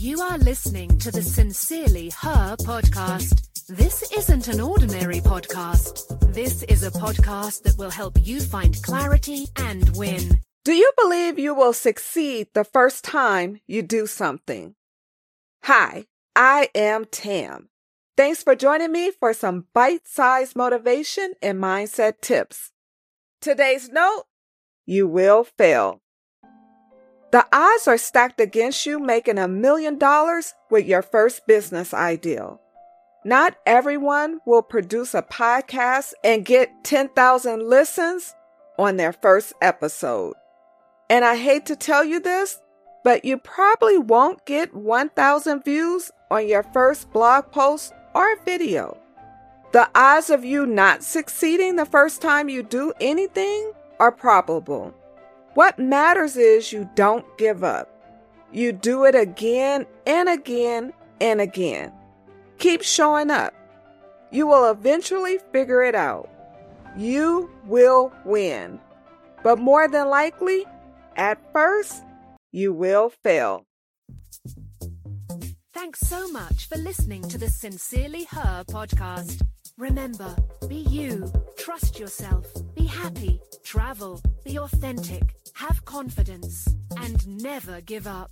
You are listening to the Sincerely Her podcast. This isn't an ordinary podcast. This is a podcast that will help you find clarity and win. Do you believe you will succeed the first time you do something? Hi, I am Tam. Thanks for joining me for some bite sized motivation and mindset tips. Today's note you will fail. The odds are stacked against you making a million dollars with your first business idea. Not everyone will produce a podcast and get 10,000 listens on their first episode. And I hate to tell you this, but you probably won't get 1,000 views on your first blog post or video. The odds of you not succeeding the first time you do anything are probable. What matters is you don't give up. You do it again and again and again. Keep showing up. You will eventually figure it out. You will win. But more than likely, at first, you will fail. Thanks so much for listening to the Sincerely Her podcast. Remember, be you, trust yourself, be happy, travel, be authentic, have confidence, and never give up.